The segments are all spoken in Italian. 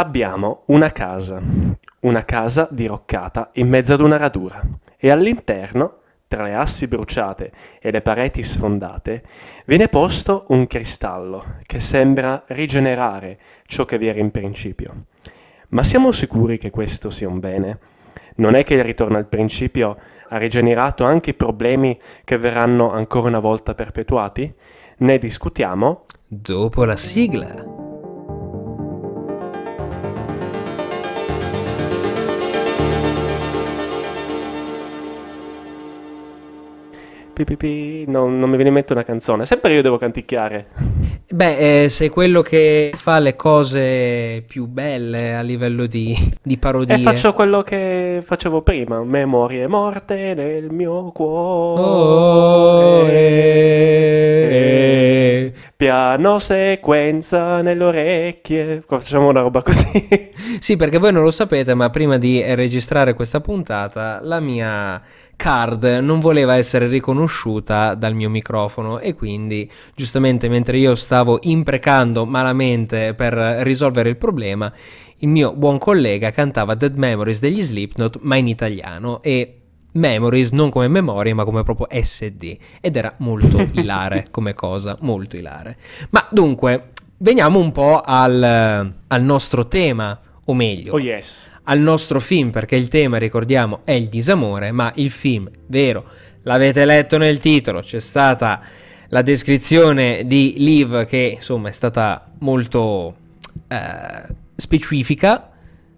Abbiamo una casa, una casa diroccata in mezzo ad una radura e all'interno, tra le assi bruciate e le pareti sfondate, viene posto un cristallo che sembra rigenerare ciò che vi era in principio. Ma siamo sicuri che questo sia un bene? Non è che il ritorno al principio ha rigenerato anche i problemi che verranno ancora una volta perpetuati? Ne discutiamo dopo la sigla. Pi, non, non, mi viene in mente una canzone. Sempre io devo canticchiare. Beh, eh, sei quello che fa le cose più belle a livello di, di parodie. E faccio quello che facevo prima. Memorie morte nel mio cuore. Piano sequenza nelle orecchie. Facciamo una roba così. sì, perché voi non lo sapete, ma prima di registrare questa puntata, la mia card non voleva essere riconosciuta dal mio microfono e quindi giustamente mentre io stavo imprecando malamente per risolvere il problema il mio buon collega cantava Dead Memories degli Slipknot ma in italiano e Memories non come memorie ma come proprio SD ed era molto ilare come cosa, molto ilare. Ma dunque, veniamo un po' al, al nostro tema, o meglio, oh yes al nostro film, perché il tema, ricordiamo, è il disamore, ma il film, vero, l'avete letto nel titolo, c'è stata la descrizione di Liv che insomma è stata molto eh, specifica,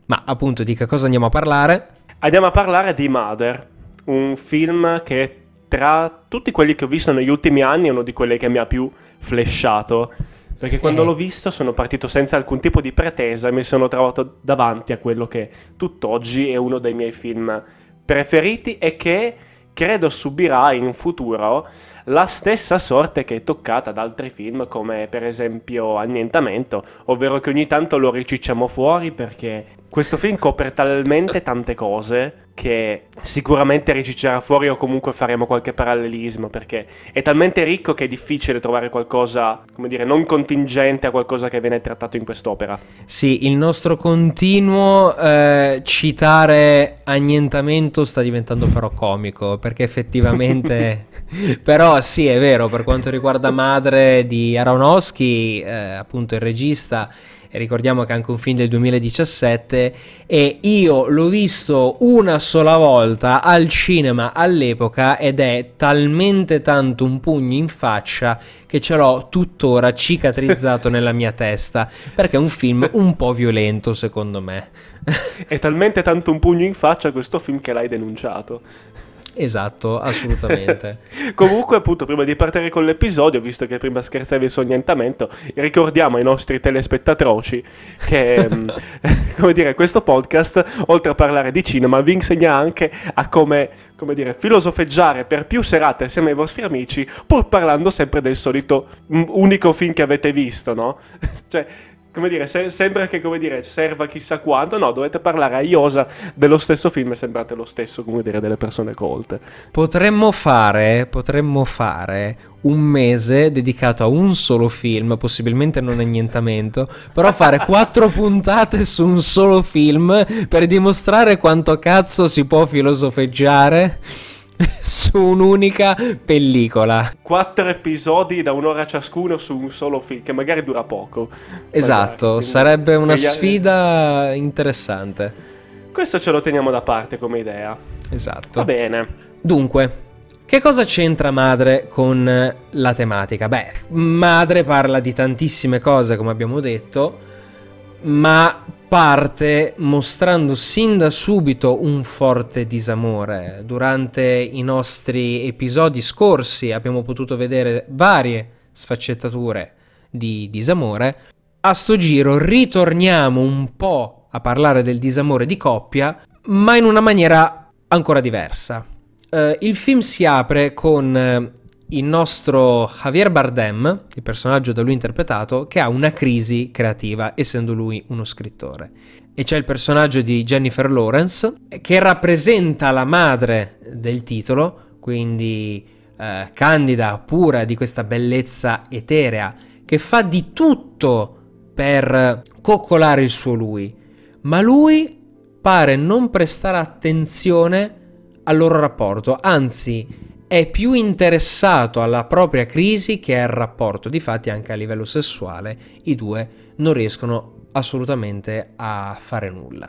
ma appunto di che cosa andiamo a parlare? Andiamo a parlare di Mother, un film che tra tutti quelli che ho visto negli ultimi anni è uno di quelli che mi ha più flashato perché quando eh. l'ho visto sono partito senza alcun tipo di pretesa e mi sono trovato davanti a quello che tutt'oggi è uno dei miei film preferiti e che credo subirà in futuro la stessa sorte che è toccata ad altri film come per esempio Annientamento, ovvero che ogni tanto lo ricicciamo fuori perché questo film copre talmente tante cose che sicuramente riciccerà fuori o comunque faremo qualche parallelismo perché è talmente ricco che è difficile trovare qualcosa, come dire, non contingente a qualcosa che viene trattato in quest'opera. Sì, il nostro continuo eh, citare annientamento sta diventando però comico perché effettivamente però sì, è vero, per quanto riguarda Madre di Aronofsky, eh, appunto il regista ricordiamo che è anche un film del 2017 e io l'ho visto una sola volta al cinema all'epoca ed è talmente tanto un pugno in faccia che ce l'ho tuttora cicatrizzato nella mia testa perché è un film un po' violento secondo me. è talmente tanto un pugno in faccia questo film che l'hai denunciato. Esatto, assolutamente. Comunque, appunto, prima di partire con l'episodio, visto che prima scherzavi su annientamento, ricordiamo ai nostri telespettatroci che, mm, come dire, questo podcast, oltre a parlare di cinema, vi insegna anche a come, come dire, filosofeggiare per più serate assieme ai vostri amici, pur parlando sempre del solito mm, unico film che avete visto, no? cioè come dire, se, sembra che come dire, serva chissà quanto, no, dovete parlare a iosa dello stesso film e sembrate lo stesso, come dire, delle persone colte. Potremmo fare, potremmo fare un mese dedicato a un solo film, possibilmente non annientamento, però fare quattro puntate su un solo film per dimostrare quanto cazzo si può filosofeggiare su un'unica pellicola. Quattro episodi da un'ora ciascuno su un solo film, che magari dura poco. Esatto, magari, sarebbe una sfida interessante. Questo ce lo teniamo da parte come idea. Esatto. Va bene. Dunque, che cosa c'entra Madre con la tematica? Beh, Madre parla di tantissime cose, come abbiamo detto, ma parte mostrando sin da subito un forte disamore. Durante i nostri episodi scorsi abbiamo potuto vedere varie sfaccettature di disamore. A sto giro ritorniamo un po' a parlare del disamore di coppia, ma in una maniera ancora diversa. Uh, il film si apre con uh, il nostro Javier Bardem, il personaggio da lui interpretato, che ha una crisi creativa, essendo lui uno scrittore. E c'è il personaggio di Jennifer Lawrence, che rappresenta la madre del titolo, quindi eh, candida, pura di questa bellezza eterea, che fa di tutto per coccolare il suo lui, ma lui pare non prestare attenzione al loro rapporto, anzi è più interessato alla propria crisi che al rapporto. Difatti anche a livello sessuale i due non riescono assolutamente a fare nulla.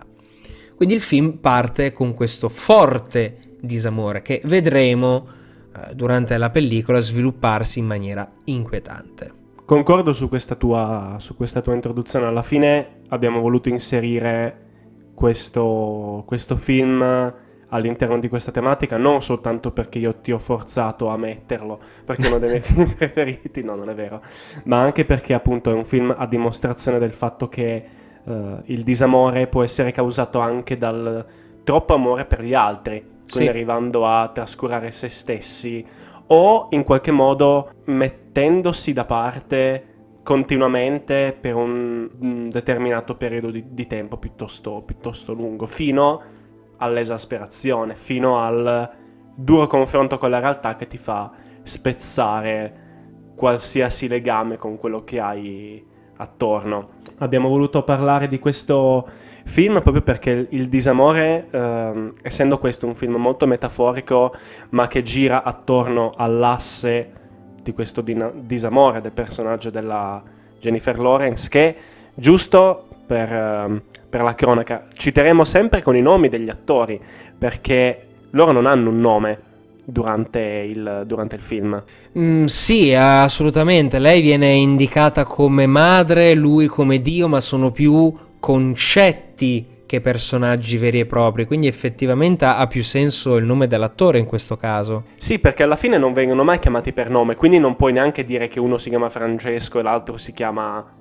Quindi il film parte con questo forte disamore che vedremo eh, durante la pellicola svilupparsi in maniera inquietante. Concordo su questa, tua, su questa tua introduzione. Alla fine abbiamo voluto inserire questo, questo film all'interno di questa tematica, non soltanto perché io ti ho forzato a metterlo, perché è uno dei miei film preferiti, no, non è vero, ma anche perché appunto è un film a dimostrazione del fatto che uh, il disamore può essere causato anche dal troppo amore per gli altri, quindi sì. arrivando a trascurare se stessi o in qualche modo mettendosi da parte continuamente per un, un determinato periodo di, di tempo piuttosto, piuttosto lungo, fino all'esasperazione, fino al duro confronto con la realtà che ti fa spezzare qualsiasi legame con quello che hai attorno. Abbiamo voluto parlare di questo film proprio perché il disamore, ehm, essendo questo un film molto metaforico, ma che gira attorno all'asse di questo dina- disamore del personaggio della Jennifer Lawrence, che giusto per, ehm, per la cronaca, citeremo sempre con i nomi degli attori, perché loro non hanno un nome durante il, durante il film. Mm, sì, assolutamente. Lei viene indicata come madre, lui come Dio, ma sono più concetti che personaggi veri e propri, quindi effettivamente ha più senso il nome dell'attore in questo caso. Sì, perché alla fine non vengono mai chiamati per nome, quindi non puoi neanche dire che uno si chiama Francesco e l'altro si chiama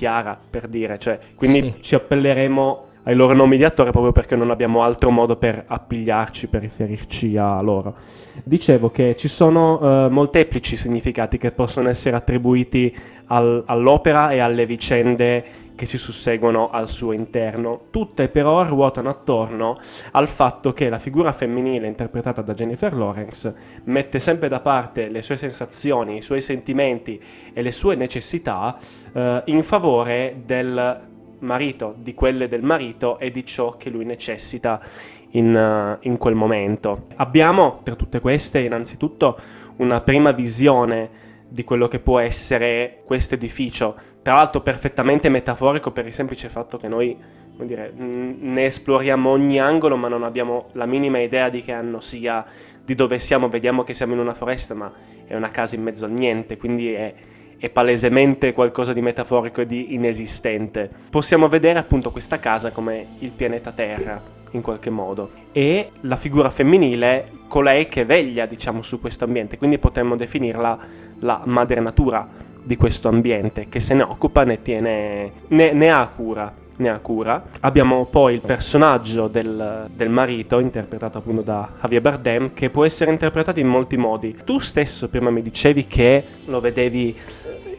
Chiara, per dire, cioè, quindi sì. ci appelleremo ai loro nomi di attore proprio perché non abbiamo altro modo per appigliarci, per riferirci a loro. Dicevo che ci sono uh, molteplici significati che possono essere attribuiti al, all'opera e alle vicende che si susseguono al suo interno. Tutte però ruotano attorno al fatto che la figura femminile interpretata da Jennifer Lawrence mette sempre da parte le sue sensazioni, i suoi sentimenti e le sue necessità eh, in favore del marito, di quelle del marito e di ciò che lui necessita in, uh, in quel momento. Abbiamo tra tutte queste innanzitutto una prima visione di quello che può essere questo edificio, tra l'altro perfettamente metaforico per il semplice fatto che noi dire, ne esploriamo ogni angolo ma non abbiamo la minima idea di che anno sia, di dove siamo, vediamo che siamo in una foresta ma è una casa in mezzo al niente, quindi è, è palesemente qualcosa di metaforico e di inesistente. Possiamo vedere appunto questa casa come il pianeta Terra in qualche modo. E la figura femminile colei che veglia diciamo su questo ambiente quindi potremmo definirla la madre natura di questo ambiente che se ne occupa ne tiene ne, ne ha cura ne ha cura. Abbiamo poi il personaggio del, del, marito, interpretato appunto da Javier Bardem, che può essere interpretato in molti modi. Tu stesso prima mi dicevi che lo vedevi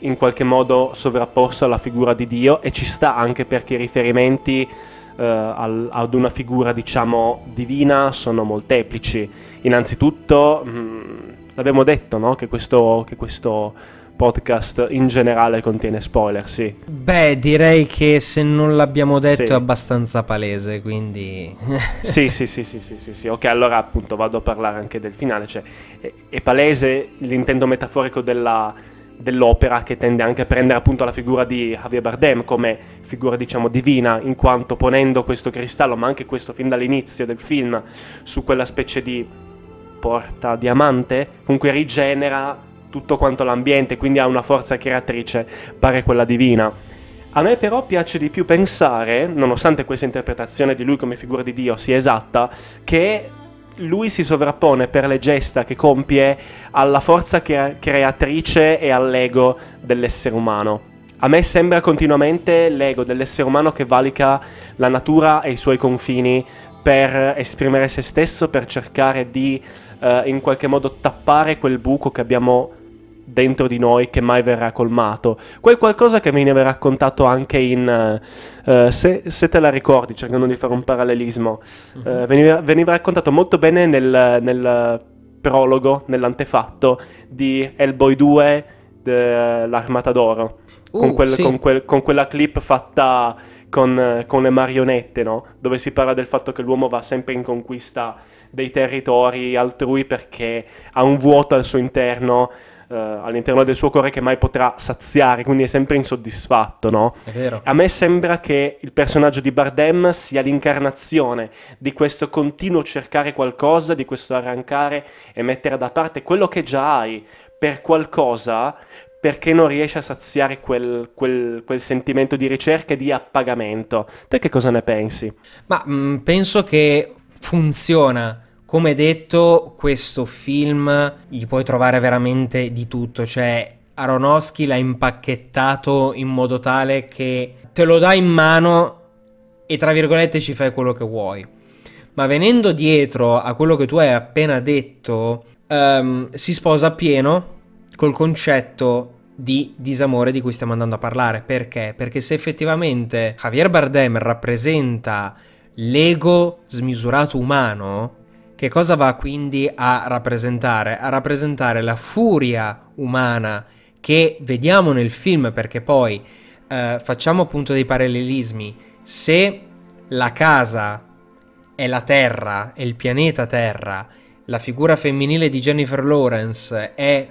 in qualche modo sovrapposto alla figura di Dio e ci sta anche perché i riferimenti eh, al, ad una figura diciamo divina sono molteplici. Innanzitutto, mh, mm, l'abbiamo detto no? che, questo, che questo podcast in generale contiene spoiler, sì. Beh, direi che se non l'abbiamo detto sì. è abbastanza palese, quindi... sì, sì, sì, sì, sì, sì, sì, ok, allora appunto vado a parlare anche del finale, cioè è, è palese l'intento metaforico della, dell'opera che tende anche a prendere appunto la figura di Javier Bardem come figura diciamo divina in quanto ponendo questo cristallo ma anche questo fin dall'inizio del film su quella specie di porta diamante comunque rigenera tutto quanto l'ambiente quindi ha una forza creatrice pare quella divina a me però piace di più pensare, nonostante questa interpretazione di lui come figura di Dio sia esatta, che lui si sovrappone per le gesta che compie alla forza crea- creatrice e all'ego dell'essere umano. A me sembra continuamente l'ego dell'essere umano che valica la natura e i suoi confini per esprimere se stesso, per cercare di eh, in qualche modo tappare quel buco che abbiamo dentro di noi che mai verrà colmato. Quel qualcosa che veniva raccontato anche in... Uh, se, se, te la ricordi, cercando di fare un parallelismo, uh, veniva, veniva, raccontato molto bene nel, nel prologo, nell'antefatto di Hellboy 2, de, l'Armata d'Oro. Uh, con, quel, sì. con, quel, con, quella clip fatta con, con, le marionette, no? Dove si parla del fatto che l'uomo va sempre in conquista dei territori altrui perché ha un vuoto al suo interno, eh, all'interno del suo cuore che mai potrà saziare, quindi è sempre insoddisfatto, no? È vero. A me sembra che il personaggio di Bardem sia l'incarnazione di questo continuo cercare qualcosa, di questo arrancare e mettere da parte quello che già hai per qualcosa perché non riesce a saziare quel, quel, quel, sentimento di ricerca e di appagamento. Te che cosa ne pensi? Ma mh, mm, penso che funziona. Come detto, questo film gli puoi trovare veramente di tutto, cioè Aronofsky l'ha impacchettato in modo tale che te lo dà in mano e tra virgolette ci fai quello che vuoi. Ma venendo dietro a quello che tu hai appena detto, um, si sposa appieno col concetto di disamore di cui stiamo andando a parlare. Perché? Perché se effettivamente Javier Bardem rappresenta l'ego smisurato umano, che cosa va quindi a rappresentare? A rappresentare la furia umana che vediamo nel film perché poi eh, facciamo appunto dei parallelismi. Se la casa è la Terra, è il pianeta Terra, la figura femminile di Jennifer Lawrence è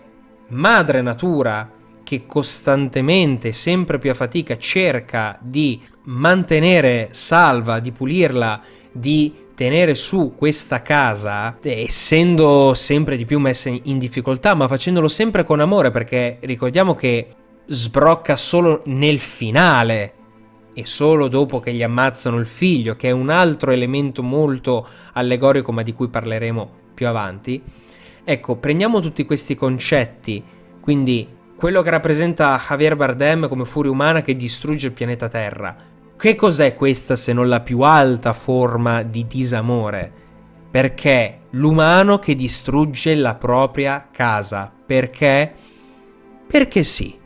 madre natura che costantemente, sempre più a fatica, cerca di mantenere salva, di pulirla, di tenere su questa casa, essendo sempre di più messa in difficoltà, ma facendolo sempre con amore, perché ricordiamo che sbrocca solo nel finale e solo dopo che gli ammazzano il figlio, che è un altro elemento molto allegorico, ma di cui parleremo più avanti. Ecco, prendiamo tutti questi concetti quindi quello che rappresenta Javier Bardem come furia umana che distrugge il pianeta Terra. Che cos'è questa se non la più alta forma di disamore? Perché l'umano che distrugge la propria casa. Perché? Perché sì,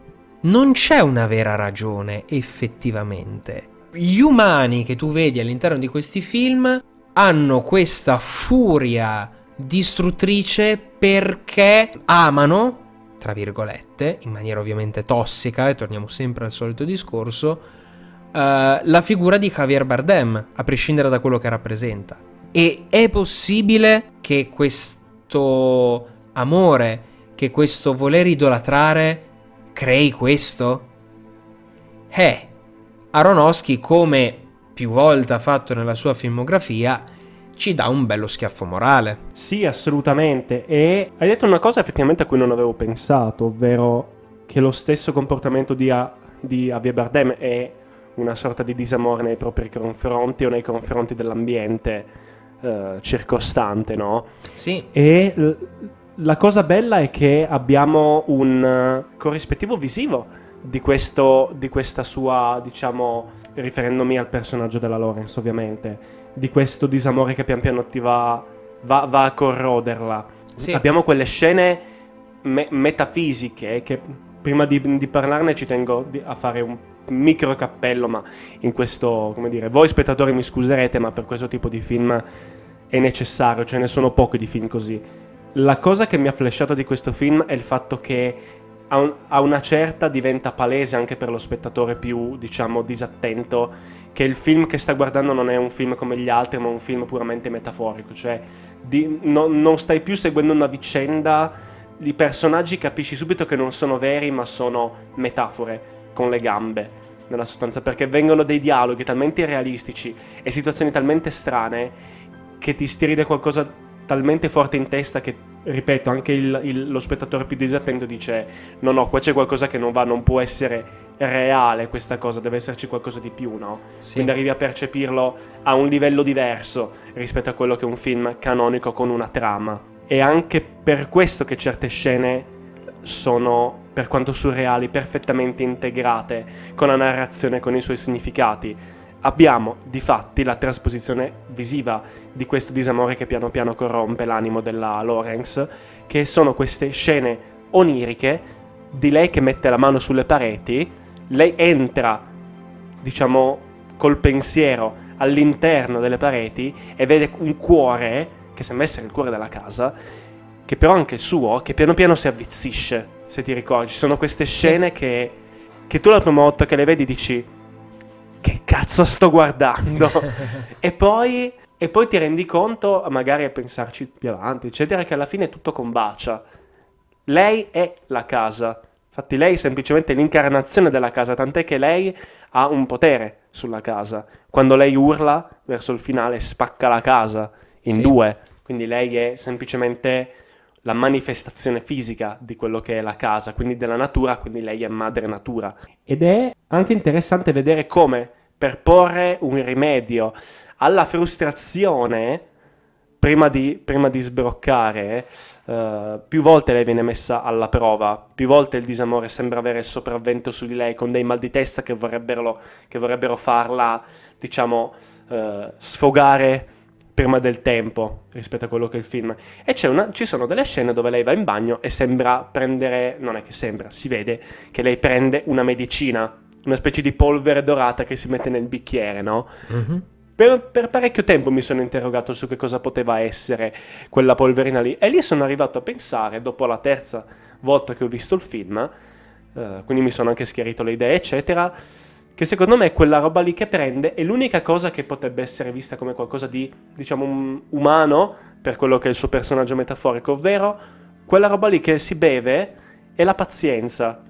non c'è una vera ragione effettivamente. Gli umani che tu vedi all'interno di questi film hanno questa furia distruttrice perché amano tra virgolette, in maniera ovviamente tossica, e torniamo sempre al solito discorso, la figura di Javier Bardem, a prescindere da quello che rappresenta. E è possibile che questo amore, che questo voler idolatrare, crei questo? Eh, Aronofsky, come più volte ha fatto nella sua filmografia, ci dà un bello schiaffo morale. Sì, assolutamente. E hai detto una cosa effettivamente a cui non avevo pensato, ovvero che lo stesso comportamento di, a- di Javier Bardem è una sorta di disamore nei propri confronti o nei confronti dell'ambiente eh, circostante, no? Sì. E l- la cosa bella è che abbiamo un corrispettivo visivo di, questo, di questa sua, diciamo, riferendomi al personaggio della Lawrence ovviamente, di questo disamore che pian piano ti va, va, va a corroderla. Sì. Abbiamo quelle scene me- metafisiche che prima di, di parlarne ci tengo a fare un micro cappello, ma in questo, come dire, voi spettatori mi scuserete, ma per questo tipo di film è necessario, ce ne sono pochi di film così. La cosa che mi ha flashato di questo film è il fatto che a, un, a, una certa diventa palese anche per lo spettatore più, diciamo, disattento che il film che sta guardando non è un film come gli altri, ma un film puramente metaforico, cioè di, no, non stai più seguendo una vicenda, i personaggi capisci subito che non sono veri, ma sono metafore con le gambe nella sostanza, perché vengono dei dialoghi talmente irrealistici e situazioni talmente strane che ti stride qualcosa talmente forte in testa che ripeto, anche il, il, lo spettatore più disattento dice no, no, qua c'è qualcosa che non va, non può essere reale questa cosa, deve esserci qualcosa di più, no? Sì. Quindi arrivi a percepirlo a un livello diverso rispetto a quello che è un film canonico con una trama. E anche per questo che certe scene sono, per quanto surreali, perfettamente integrate con la narrazione con i suoi significati. Abbiamo di fatti la trasposizione visiva di questo disamore che piano piano corrompe l'animo della Lawrence, che sono queste scene oniriche di lei che mette la mano sulle pareti, lei entra, diciamo, col pensiero all'interno delle pareti e vede un cuore, che sembra essere il cuore della casa, che però anche il suo, che piano piano si avvizzisce, se ti ricordi. Ci sono queste scene che che tu la prima volta che le vedi dici che cazzo sto guardando? e, poi, e poi ti rendi conto, magari a pensarci più avanti, eccetera, che alla fine tutto combacia. Lei è la casa. Infatti lei è semplicemente l'incarnazione della casa, tant'è che lei ha un potere sulla casa. Quando lei urla verso il finale spacca la casa in Sì. due. Quindi lei è semplicemente la manifestazione fisica di quello che è la casa, quindi della natura, quindi lei è madre natura. Ed è anche interessante vedere come per porre un rimedio alla frustrazione, prima di, prima di sbroccare, eh, più volte lei viene messa alla prova, più volte il disamore sembra avere il sopravvento su di lei con dei mal di testa che vorrebbero, che vorrebbero farla, diciamo, eh, sfogare prima del tempo rispetto a quello che è il film. E c'è una- ci sono delle scene dove lei va in bagno e sembra prendere, non è che sembra, si vede che lei prende una medicina, una specie di polvere dorata che si mette nel bicchiere, no? Mhm. Per, per parecchio tempo mi sono interrogato su che cosa poteva essere quella polverina lì e lì sono arrivato a pensare, dopo la terza volta che ho visto il film, eh, quindi mi sono anche schiarito le idee, eccetera, che secondo me quella roba lì che prende è l'unica cosa che potrebbe essere vista come qualcosa di, diciamo, um, umano per quello che è il suo personaggio metaforico, ovvero quella roba lì che si beve è la pazienza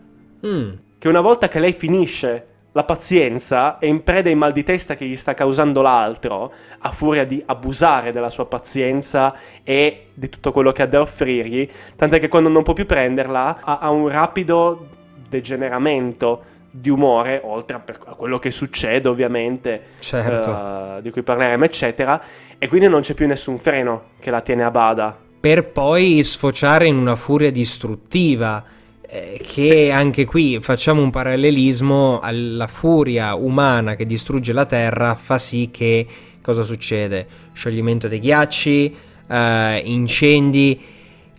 Mm. che una volta che lei finisce la pazienza è in preda ai mal di testa che gli sta causando l'altro, a furia di abusare della sua pazienza e di tutto quello che ha da offrirgli, tant'è che quando non può più prenderla ha, ha un rapido degeneramento di umore, oltre a, quello che succede ovviamente, Certo. eh, di cui parleremo, eccetera, e quindi non c'è più nessun freno che la tiene a bada. per poi sfociare in una furia distruttiva. eh, che Sì. anche qui facciamo un parallelismo alla furia umana che distrugge la Terra, fa sì che cosa succede? Scioglimento dei ghiacci, eh, incendi,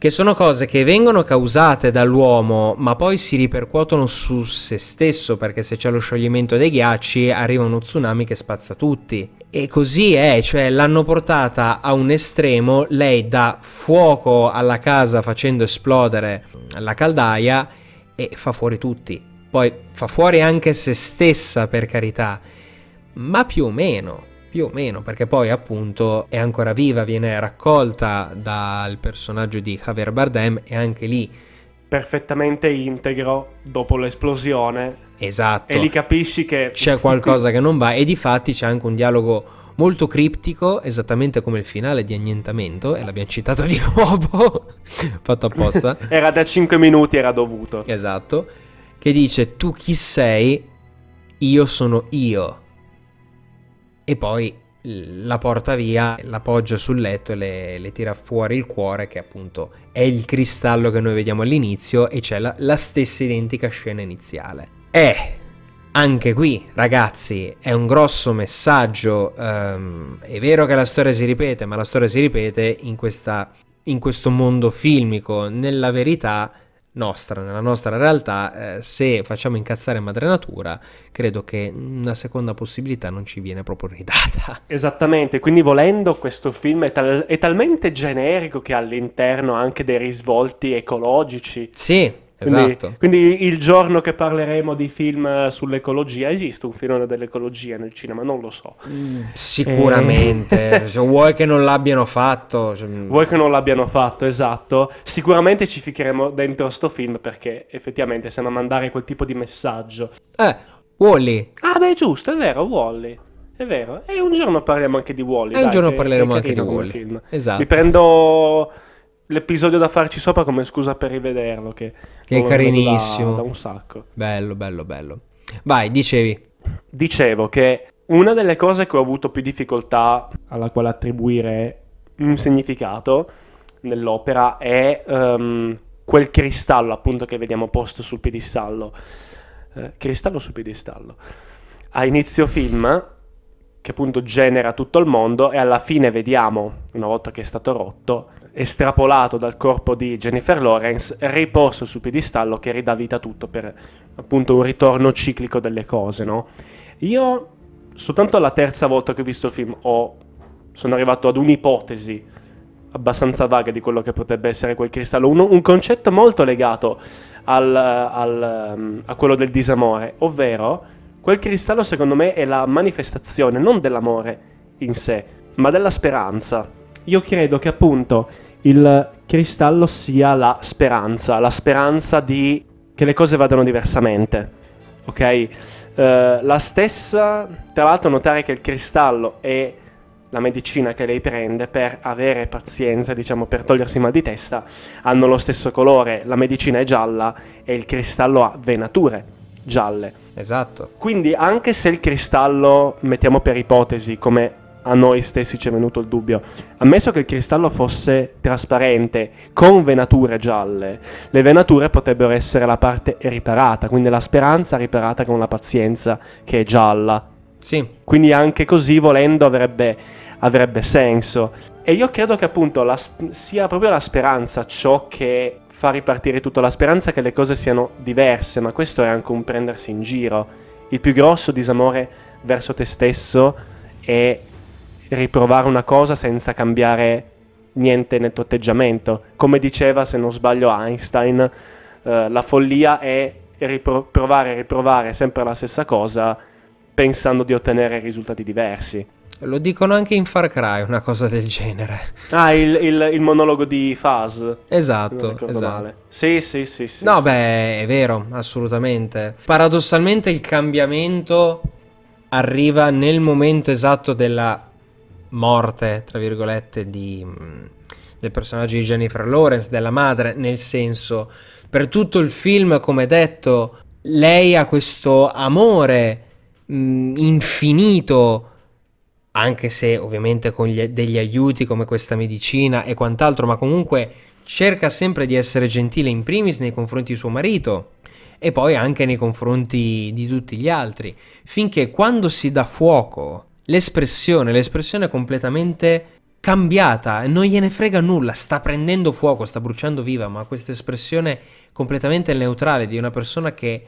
che sono cose che vengono causate dall'uomo, ma poi si ripercuotono su se stesso, perché se c'è lo scioglimento dei ghiacci arriva uno tsunami che spazza tutti. E così è, cioè l'hanno portata a un estremo, lei dà fuoco alla casa facendo esplodere la caldaia e fa fuori tutti. Poi fa fuori anche se stessa, per carità, ma più o meno, più o meno, perché poi appunto è ancora viva, viene raccolta dal personaggio di Javier Bardem e anche lì, Perfettamente integro dopo l'esplosione esatto, e lì capisci che c'è qualcosa che non va e di fatti c'è anche un dialogo molto criptico, esattamente come il finale di Annientamento, e l'abbiamo citato di nuovo, fatto apposta. era da 5 minuti, era dovuto. Esatto, che dice tu chi sei, io sono io. E poi la porta via, la poggia sul letto e le, le tira fuori il cuore, che appunto è il cristallo che noi vediamo all'inizio, e c'è la, la stessa identica scena iniziale. Eh, anche qui, ragazzi, è un grosso messaggio. ehm, è vero che la storia si ripete, ma la storia si ripete in, questa, in questo mondo filmico. Nella verità nostra, nella nostra realtà, eh, se facciamo incazzare Madre Natura, credo che una seconda possibilità non ci viene proprio ridata. Esattamente, quindi volendo questo film è, tal- è talmente generico che ha all'interno anche dei risvolti ecologici. Sì, Quindi, esatto. quindi il giorno che parleremo di film eh, sull'ecologia, esiste un filone dell'ecologia nel cinema? Non lo so. Sicuramente, se vuoi che non l'abbiano fatto. cioè, Vuoi che non l'abbiano fatto, esatto. Sicuramente ci ficheremo dentro sto film perché effettivamente stiamo a mandare quel tipo di messaggio. Eh, Wally. Ah, beh, giusto, è vero, Wally. È vero. E un giorno parliamo anche di Wally. E un dai, giorno parleremo anche di Wall-E. film. Esatto. Mi prendo l'episodio da farci sopra come scusa per rivederlo. Che, Che è vedo da- carinissimo. Da, un sacco. Bello, bello, bello. Vai, dicevi. Dicevo che una delle cose che ho avuto più difficoltà alla quale attribuire un significato nell'opera è ehm, quel cristallo appunto che vediamo posto sul piedistallo. Eh, cristallo sul piedistallo. A inizio film, che appunto genera tutto il mondo, e alla fine vediamo, una volta che è stato rotto, estrapolato dal corpo di Jennifer Lawrence, riposto sul piedistallo che ridà vita a tutto per appunto un ritorno ciclico delle cose, no? Io soltanto la terza volta che ho visto il film ho, sono arrivato ad un'ipotesi abbastanza vaga di quello che potrebbe essere quel cristallo, un, un concetto molto legato al, al, a quello del disamore, ovvero quel cristallo secondo me è la manifestazione non dell'amore in sé, ma della speranza. Io credo che appunto il cristallo sia la speranza, la speranza di che le cose vadano diversamente. Ok? Uh, la stessa, tra l'altro notare che il cristallo è la medicina che lei prende per avere pazienza, diciamo per togliersi mal di testa, hanno lo stesso colore, la medicina è gialla e il cristallo ha venature gialle. Esatto. Quindi anche se il cristallo, mettiamo per ipotesi, come a noi stessi ci è venuto il dubbio, ammesso che il cristallo fosse trasparente con venature gialle, le venature potrebbero essere la parte riparata, quindi la speranza riparata con la pazienza che è gialla. Sì. Quindi anche così volendo avrebbe avrebbe senso. E io credo che appunto la, sia proprio la speranza ciò che fa ripartire tutto, la speranza che le cose siano diverse, ma questo è anche un prendersi in giro. Il più grosso disamore verso te stesso è riprovare una cosa senza cambiare niente nel tuo atteggiamento. Come diceva, se non sbaglio, Einstein, eh, la follia è ripro- provare e riprovare sempre la stessa cosa pensando di ottenere risultati diversi. Lo dicono anche in Far Cry, una cosa del genere. Ah, il, il, il monologo di Faz. Esatto, esatto. Male. Sì, sì, sì, sì. No, sì. beh, è vero, assolutamente. Paradossalmente il cambiamento arriva nel momento esatto della morte, tra virgolette, di, del personaggio di Jennifer Lawrence, della madre, nel senso, per tutto il film, come detto, lei ha questo amore mh, infinito anche se ovviamente con gli, degli aiuti come questa medicina e quant'altro, ma comunque cerca sempre di essere gentile in primis nei confronti di suo marito e poi anche nei confronti di tutti gli altri, finché quando si dà fuoco l'espressione, l'espressione è completamente cambiata, non gliene frega nulla, sta prendendo fuoco, sta bruciando viva, ma questa espressione completamente neutrale di una persona che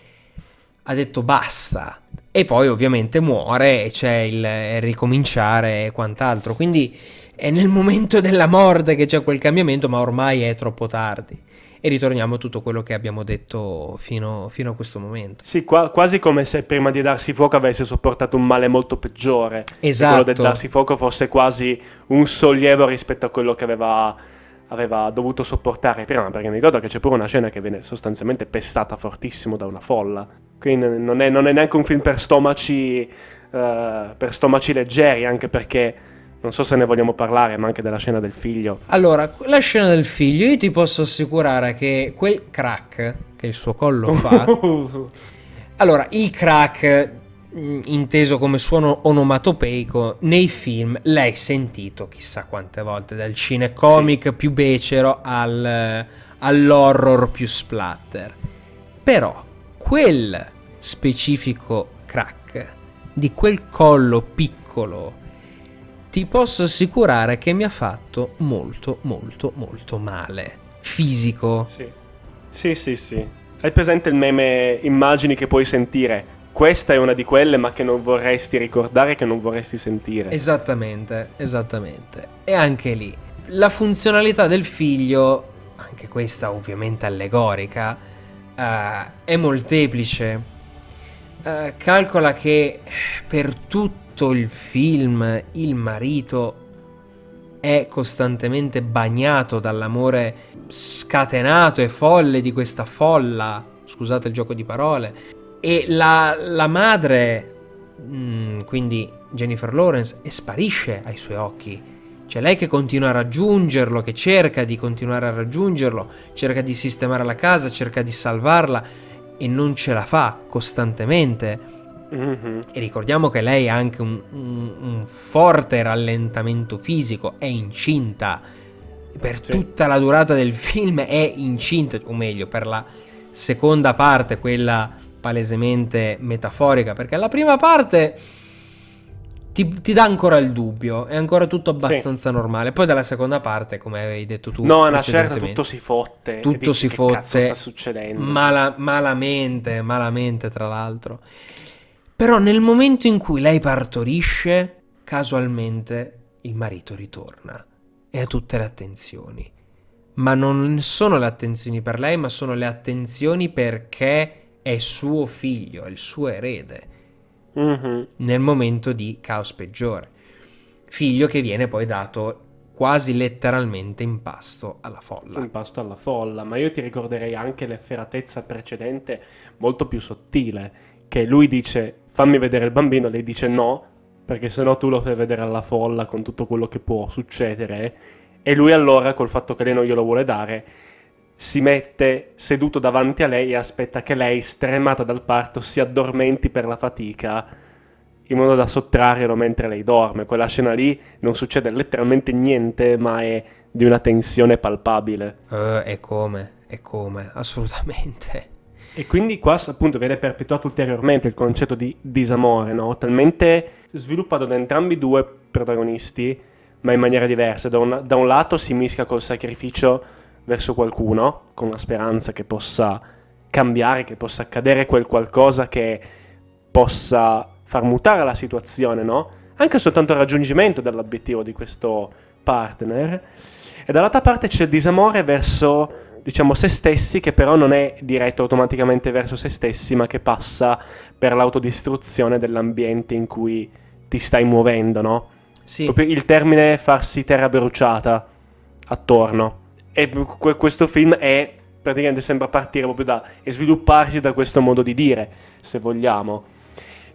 ha detto basta, e poi ovviamente muore e c'è il ricominciare e quant'altro. Quindi è nel momento della morte che c'è quel cambiamento, ma ormai è troppo tardi. E ritorniamo a tutto quello che abbiamo detto fino, fino a questo momento. Sì, qua, quasi come se prima di darsi fuoco avesse sopportato un male molto peggiore. Esatto. Quello del darsi fuoco fosse quasi un sollievo rispetto a quello che aveva aveva dovuto sopportare prima, perché mi ricordo che c'è pure una scena che viene sostanzialmente pestata fortissimo da una folla. Quindi non è, non è neanche un film per stomaci, uh, per stomaci leggeri, anche perché non so se ne vogliamo parlare, ma anche della scena del figlio. Allora, la scena del figlio, io ti posso assicurare che quel crack che il suo collo fa... allora, il crack Mm, inteso come suono onomatopeico, nei film l'hai sentito chissà quante volte, dal cinecomic sì. più becero al, all'horror più splatter. Però quel specifico crack di quel collo piccolo ti posso assicurare che mi ha fatto molto molto molto male. Fisico. Sì, sì, sì. sì. Hai presente il meme immagini che puoi sentire? questa è una di quelle ma che non vorresti ricordare, che non vorresti sentire. Esattamente, esattamente. E anche lì, la funzionalità del figlio, anche questa ovviamente allegorica, uh, è molteplice. Uh, calcola che per tutto il film il marito è costantemente bagnato dall'amore scatenato e folle di questa folla, scusate il gioco di parole, e la, la madre, mm, quindi Jennifer Lawrence, sparisce ai suoi occhi. C'è lei che continua a raggiungerlo, che cerca di continuare a raggiungerlo, cerca di sistemare la casa, cerca di salvarla e non ce la fa costantemente. Mm-hmm. E ricordiamo che lei ha anche un, un, un, forte rallentamento fisico, è incinta. Per sì. tutta la durata del film è incinta, o meglio, per la seconda parte, quella palesemente metaforica, perché la prima parte ti, ti, dà ancora il dubbio, è ancora tutto abbastanza sì. normale. Poi dalla seconda parte, come avevi detto tu, no, una certa tutto si fotte. Tutto si fotte. sta succedendo? Mala, malamente, malamente, tra l'altro. Però nel momento in cui lei partorisce, casualmente il marito ritorna e ha tutte le attenzioni. ma non sono le attenzioni per lei, ma sono le attenzioni perché è suo figlio, è il suo erede, mm-hmm. nel momento di caos peggiore. Figlio che viene poi dato quasi letteralmente in pasto alla folla. In pasto alla folla, ma io ti ricorderei anche l'efferatezza precedente molto più sottile, che lui dice fammi vedere il bambino, lei dice no, perché sennò tu lo fai vedere alla folla con tutto quello che può succedere, e lui allora col fatto che lei non glielo vuole dare, si mette seduto davanti a lei e aspetta che lei, stremata dal parto, si addormenti per la fatica in modo da sottrarglielo mentre lei dorme. Quella scena lì non succede letteralmente niente, ma è di una tensione palpabile. Uh, e come, e come, assolutamente. E quindi qua appunto viene perpetuato ulteriormente il concetto di disamore, no? Talmente sviluppato da entrambi i due protagonisti, ma in maniera diversa. Da un, da un lato si mischia col sacrificio verso qualcuno, con la speranza che possa cambiare, che possa accadere quel qualcosa che possa far mutare la situazione, no? Anche soltanto il raggiungimento dell'obiettivo di questo partner. E dall'altra parte c'è il disamore verso, diciamo, se stessi, che però non è diretto automaticamente verso se stessi, ma che passa per l'autodistruzione dell'ambiente in cui ti stai muovendo, no? Sì. Proprio il termine farsi terra bruciata attorno. E questo film è praticamente sembra partire proprio da e svilupparsi da questo modo di dire, se vogliamo.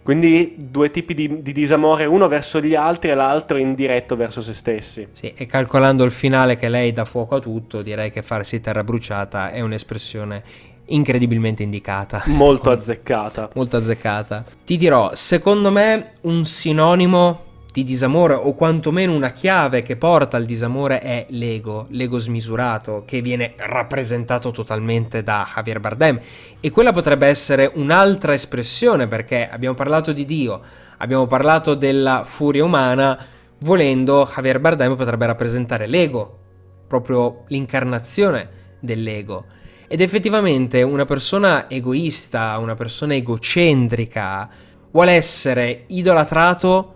Quindi due tipi di, di, disamore, uno verso gli altri e l'altro indiretto verso se stessi. Sì, e calcolando il finale che lei dà fuoco a tutto, direi che farsi terra bruciata è un'espressione incredibilmente indicata. Molto azzeccata. Molto azzeccata. Ti dirò, secondo me un sinonimo di disamore o quantomeno una chiave che porta al disamore è l'ego, l'ego smisurato che viene rappresentato totalmente da Javier Bardem e quella potrebbe essere un'altra espressione perché abbiamo parlato di Dio, abbiamo parlato della furia umana, volendo Javier Bardem potrebbe rappresentare l'ego, proprio l'incarnazione dell'ego. Ed effettivamente una persona egoista, una persona egocentrica, vuole essere idolatrato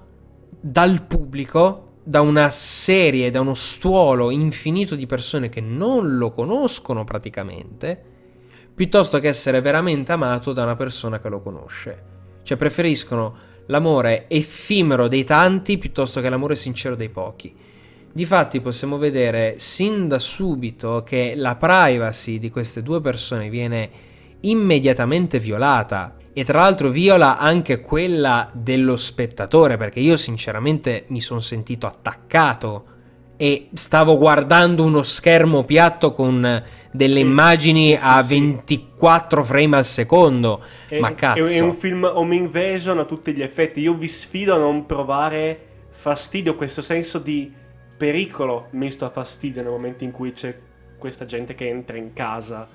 dal pubblico, da una serie, da uno stuolo infinito di persone che non lo conoscono praticamente, piuttosto che essere veramente amato da una persona che lo conosce. Cioè preferiscono l'amore effimero dei tanti piuttosto che l'amore sincero dei pochi. Difatti possiamo vedere sin da subito che la privacy di queste due persone viene immediatamente violata e tra l'altro viola anche quella dello spettatore perché io sinceramente mi sono sentito attaccato e stavo guardando uno schermo piatto con delle sì, immagini sì, a sì, 24 frame al secondo. È, Ma cazzo. È un film home invasion a tutti gli effetti. Io vi sfido a non provare fastidio, questo senso di pericolo misto a fastidio nel momento in cui c'è questa gente che entra in casa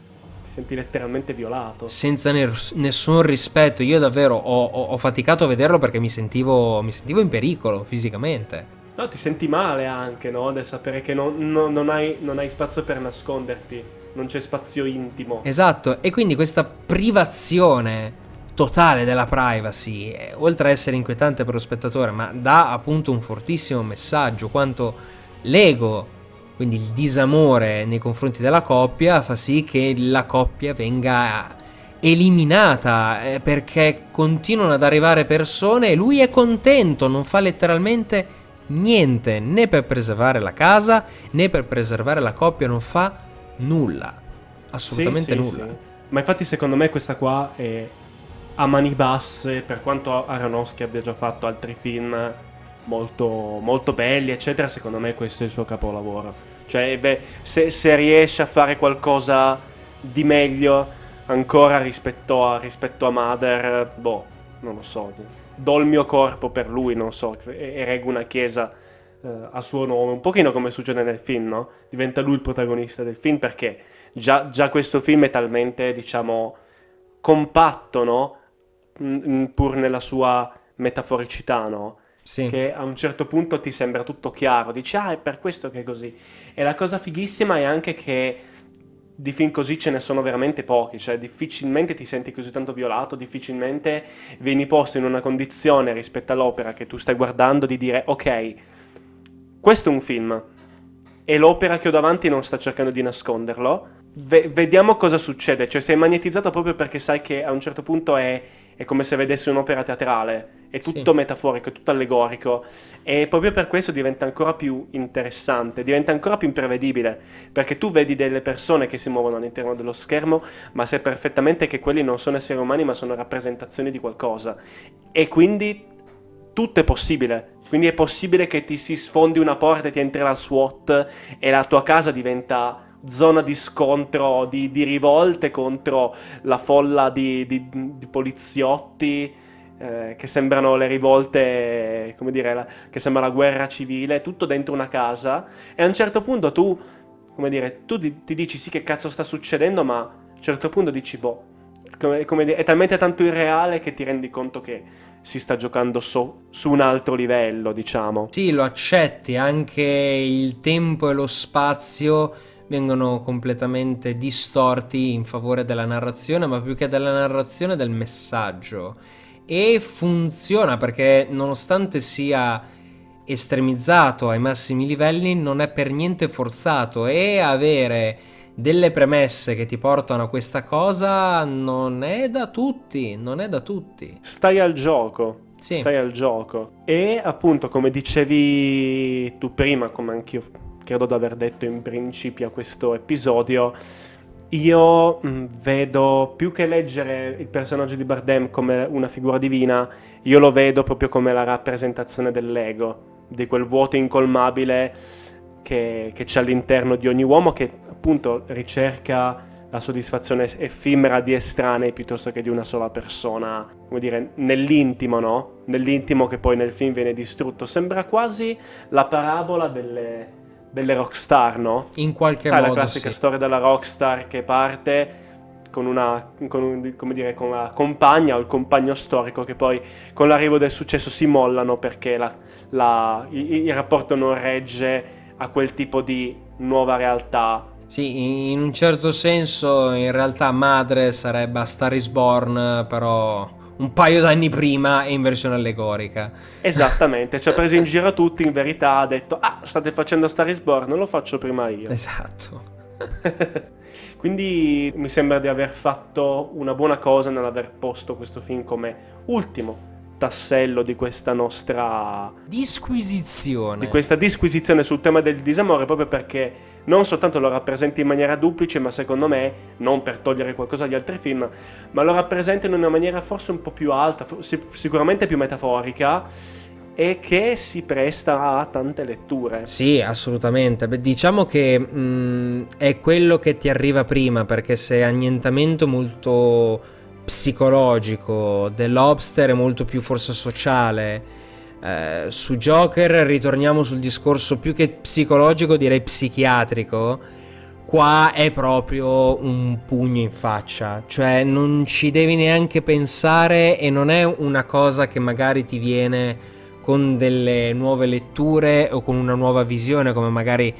senti letteralmente violato. Senza nessun rispetto, io davvero ho, ho, ho faticato a vederlo perché mi sentivo, mi sentivo, in pericolo fisicamente. No, ti senti male anche, no? Del sapere che non, no, non, hai, non hai spazio per nasconderti, non c'è spazio intimo. Esatto, e quindi questa privazione totale della privacy, eh, oltre a essere inquietante per lo spettatore, ma dà appunto un fortissimo messaggio quanto l'ego quindi il disamore nei confronti della coppia fa sì che la coppia venga eliminata eh, perché continuano ad arrivare persone e lui è contento, non fa letteralmente niente né per preservare la casa né per preservare la coppia, non fa nulla, assolutamente sì, sì, nulla. Sì. Ma infatti secondo me questa qua è a mani basse, per quanto Aronofsky abbia già fatto altri film molto, molto belli, eccetera, secondo me questo è il suo capolavoro. Cioè, beh, se, se, riesce a fare qualcosa di meglio ancora rispetto a, rispetto a Mother, boh, non lo so. Do il mio corpo per lui, non so, erego una chiesa eh, a suo nome, un pochino come succede nel film, no? Diventa lui il protagonista del film perché già, già questo film è talmente, diciamo, compatto, no? pur nella sua metaforicità, no? Sì. Che a un certo punto ti sembra tutto chiaro, dici ah è per questo che è così. E la cosa fighissima è anche che di film così ce ne sono veramente pochi, cioè difficilmente ti senti così tanto violato, difficilmente vieni posto in una condizione rispetto all'opera che tu stai guardando di dire ok, questo è un film, e l'opera che ho davanti non sta cercando di nasconderlo. Ve- vediamo cosa succede, cioè sei magnetizzato proprio perché sai che a un certo punto è, è come se vedessi un'opera teatrale, è tutto sì. metaforico, è tutto allegorico e proprio per questo diventa ancora più interessante, diventa ancora più imprevedibile, perché tu vedi delle persone che si muovono all'interno dello schermo, ma sai perfettamente che quelli non sono esseri umani, ma sono rappresentazioni di qualcosa e quindi tutto è possibile. Quindi è possibile che ti si sfondi una porta e ti entri la SWAT e la tua casa diventa zona di scontro, di, di rivolte contro la folla di, di, di poliziotti eh, che sembrano le rivolte, come dire, la, che sembra la guerra civile, tutto dentro una casa e a un certo punto tu, come dire, tu ti, ti dici sì che cazzo sta succedendo, ma a un certo punto dici boh, come, come dire, è talmente tanto irreale che ti rendi conto che si sta giocando so, su un altro livello, diciamo. Sì, lo accetti, anche il tempo e lo spazio vengono completamente distorti in favore della narrazione, ma più che della narrazione del messaggio. E funziona perché nonostante sia estremizzato ai massimi livelli, non è per niente forzato e avere delle premesse che ti portano a questa cosa non è da tutti, non è da tutti. Stai al gioco. Sì. Stai al gioco. E appunto, come dicevi tu prima, come anch'io credo di aver detto in principio a questo episodio, io mm, vedo più che leggere il personaggio di Bardem come una figura divina, io lo vedo proprio come la rappresentazione dell'ego, di quel vuoto incolmabile che, che c'è all'interno di ogni uomo che appunto ricerca la soddisfazione effimera di estranei piuttosto che di una sola persona, come dire, nell'intimo, no? Nell'intimo che poi nel film viene distrutto. Sembra quasi la parabola delle, delle rockstar, no? In qualche Sai, modo. la classica sì. storia della rockstar che parte con una, con, un, come dire, con la compagna o il compagno storico che poi con l'arrivo del successo si mollano perché la, la, il, il rapporto non regge a quel tipo di nuova realtà sì, in un certo senso in realtà madre sarebbe a Star is Born, però un paio d'anni prima e in versione allegorica. Esattamente, ci ha preso in giro tutti, in verità ha detto, ah, state facendo Star is Born, lo faccio prima io. Esatto. Quindi mi sembra di aver fatto una buona cosa nell'aver posto questo film come ultimo tassello di questa nostra disquisizione. Di questa disquisizione sul tema del disamore, proprio perché non soltanto lo rappresenta in maniera duplice, ma secondo me, non per togliere qualcosa agli altri film, ma lo rappresenta in una maniera forse un po' più alta, sicuramente più metaforica e che si presta a tante letture. Sì, assolutamente. Beh, diciamo che mh, mm, è quello che ti arriva prima, perché se annientamento molto psicologico, The Lobster è molto più forse sociale. Eh, su Joker ritorniamo sul discorso più che psicologico, direi psichiatrico. Qua è proprio un pugno in faccia, cioè non ci devi neanche pensare e non è una cosa che magari ti viene con delle nuove letture o con una nuova visione come magari,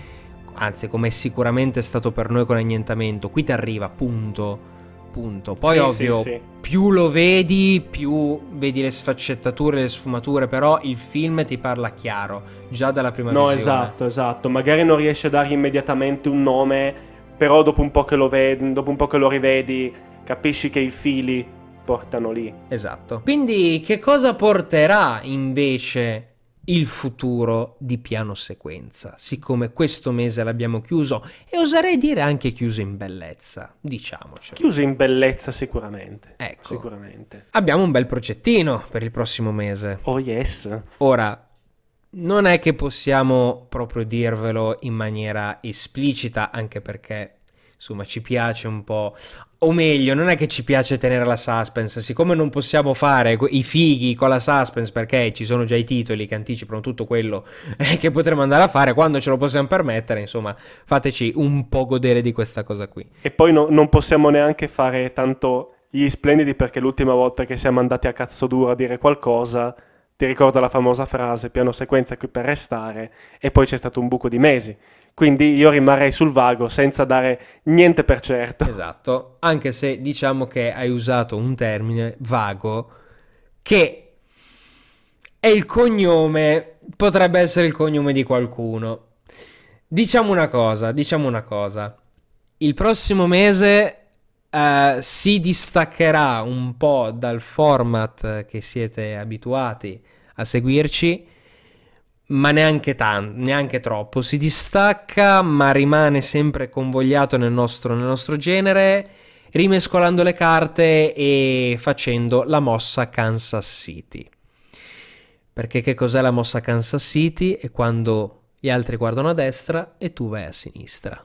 anzi come sicuramente è stato per noi con Annientamento, qui ti arriva, punto punto. Poi sì, ovvio, sì, sì. più lo vedi, più vedi le sfaccettature, le sfumature, però il film ti parla chiaro, già dalla prima no, visione. No, esatto, esatto. Magari non riesci a dargli immediatamente un nome, però dopo un po' che lo vedi, dopo un po' che lo rivedi, capisci che i fili portano lì. Esatto. Quindi che cosa porterà invece il futuro di piano sequenza, siccome questo mese l'abbiamo chiuso e oserei dire anche chiuso in bellezza, diciamoci. Chiuso in bellezza sicuramente. Ecco. Sicuramente. Abbiamo un bel progettino per il prossimo mese. Oh yes. Ora, non è che possiamo proprio dirvelo in maniera esplicita, anche perché insomma ci piace un po'. O meglio, non è che ci piace tenere la suspense, siccome non possiamo fare i fighi con la suspense perché ci sono già i titoli che anticipano tutto quello che potremo andare a fare quando ce lo possiamo permettere, insomma, fateci un po' godere di questa cosa qui. E poi no, non possiamo neanche fare tanto gli splendidi perché l'ultima volta che siamo andati a cazzo duro a dire qualcosa ti ricordo la famosa frase piano sequenza qui per restare e poi c'è stato un buco di mesi quindi io rimarrei sul vago senza dare niente per certo. Esatto, anche se diciamo che hai usato un termine vago che è il cognome, potrebbe essere il cognome di qualcuno. Diciamo una cosa, diciamo una cosa. Il prossimo mese uh, si distaccherà un po' dal format che siete abituati a seguirci, ma neanche tanto, neanche troppo. Si distacca, ma rimane sempre convogliato nel nostro, nel nostro genere, rimescolando le carte e facendo la mossa Kansas City. Perché che cos'è la mossa Kansas City? È quando gli altri guardano a destra e tu vai a sinistra.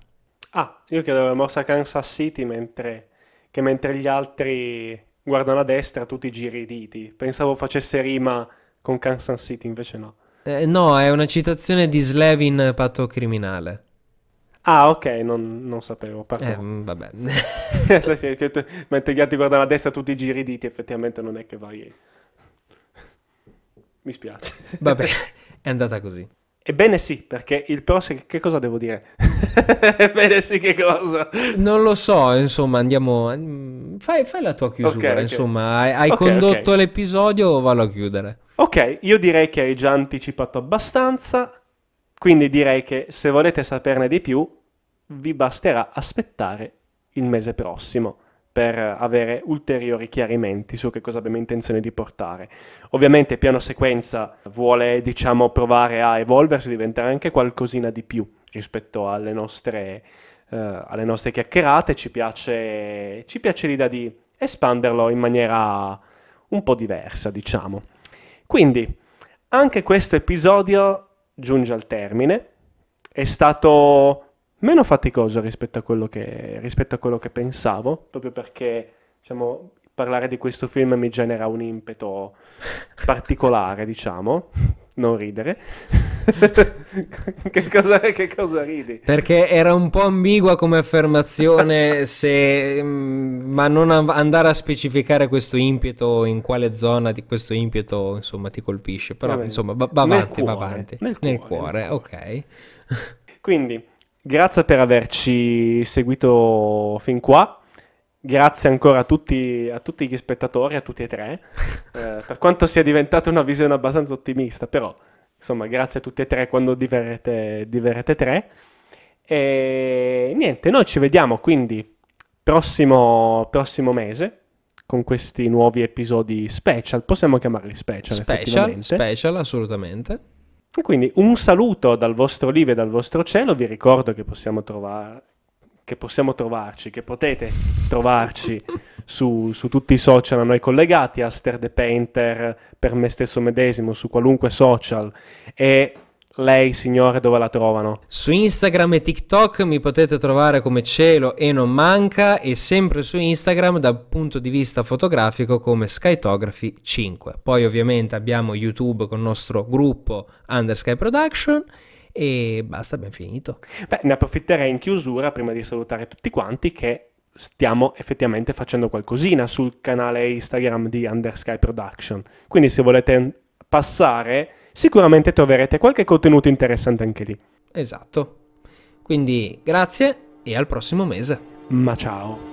Ah, io credo la mossa Kansas City mentre, che mentre gli altri guardano a destra tu ti giri i diti. Pensavo facesse rima con Kansas City, invece no. Eh, no, è una citazione di Slevin Patto Criminale. Ah, ok, non, non sapevo. Eh, mm, vabbè. sì, sì, tu, mentre gli altri guardano a destra tu ti giri diti, effettivamente non è che vai... Mi spiace. Vabbè, è andata così. Ebbene sì, perché il prossimo... Che cosa devo dire? Ebbene sì, che cosa? Non lo so, insomma, andiamo... Fai, fai la tua chiusura, okay, okay. insomma. Hai, hai okay, condotto l'episodio o vallo a chiudere? Ok, io direi che hai già anticipato abbastanza, quindi direi che se volete saperne di più, vi basterà aspettare il mese prossimo per avere ulteriori chiarimenti su che cosa abbiamo intenzione di portare. Ovviamente piano sequenza vuole, diciamo, provare a evolversi, diventare anche qualcosina di più rispetto alle nostre, uh, alle nostre chiacchierate. Ci piace, ci piace l'idea di espanderlo in maniera un po' diversa, diciamo. Quindi, anche questo episodio giunge al termine. È stato meno faticoso rispetto a quello che, rispetto a quello che pensavo, proprio perché diciamo, parlare di questo film mi genera un impeto particolare, diciamo, non ridere. che, cosa, che, cosa, ridi? Perché era un po' ambigua come affermazione, se, mm, ma non andare a specificare questo impeto, in quale zona di questo impeto insomma ti colpisce. Però Vabbè, insomma va, va avanti, cuore, va avanti. Nel, nel cuore, cuore ok. Quindi Grazie per averci seguito fin qua. Grazie ancora a tutti, a tutti gli spettatori, a tutti e tre. Eh, per quanto sia diventata una visione abbastanza ottimista, però insomma, grazie a tutti e tre quando diverrete, diverrete tre. E niente, noi ci vediamo quindi prossimo, prossimo mese con questi nuovi episodi special. Possiamo chiamarli special? Special, special, assolutamente. E quindi un saluto dal vostro Live e dal vostro cielo, vi ricordo che possiamo, trovare, che possiamo trovarci, che potete trovarci su, su, tutti i social a noi collegati, Aster The Painter, per me stesso medesimo, su qualunque social. E lei, signore, dove la trovano? Su Instagram e TikTok mi potete trovare come cielo e non manca e sempre su Instagram dal punto di vista fotografico come Skytography 5. Poi ovviamente abbiamo YouTube con il nostro gruppo Undersky Production e basta, abbiamo finito. Beh, ne approfitterei in chiusura prima di salutare tutti quanti che stiamo effettivamente facendo qualcosina sul canale Instagram di Undersky Production. Quindi se volete passare sicuramente troverete qualche contenuto interessante anche lì. Esatto. Quindi grazie e al prossimo mese. Ma ciao.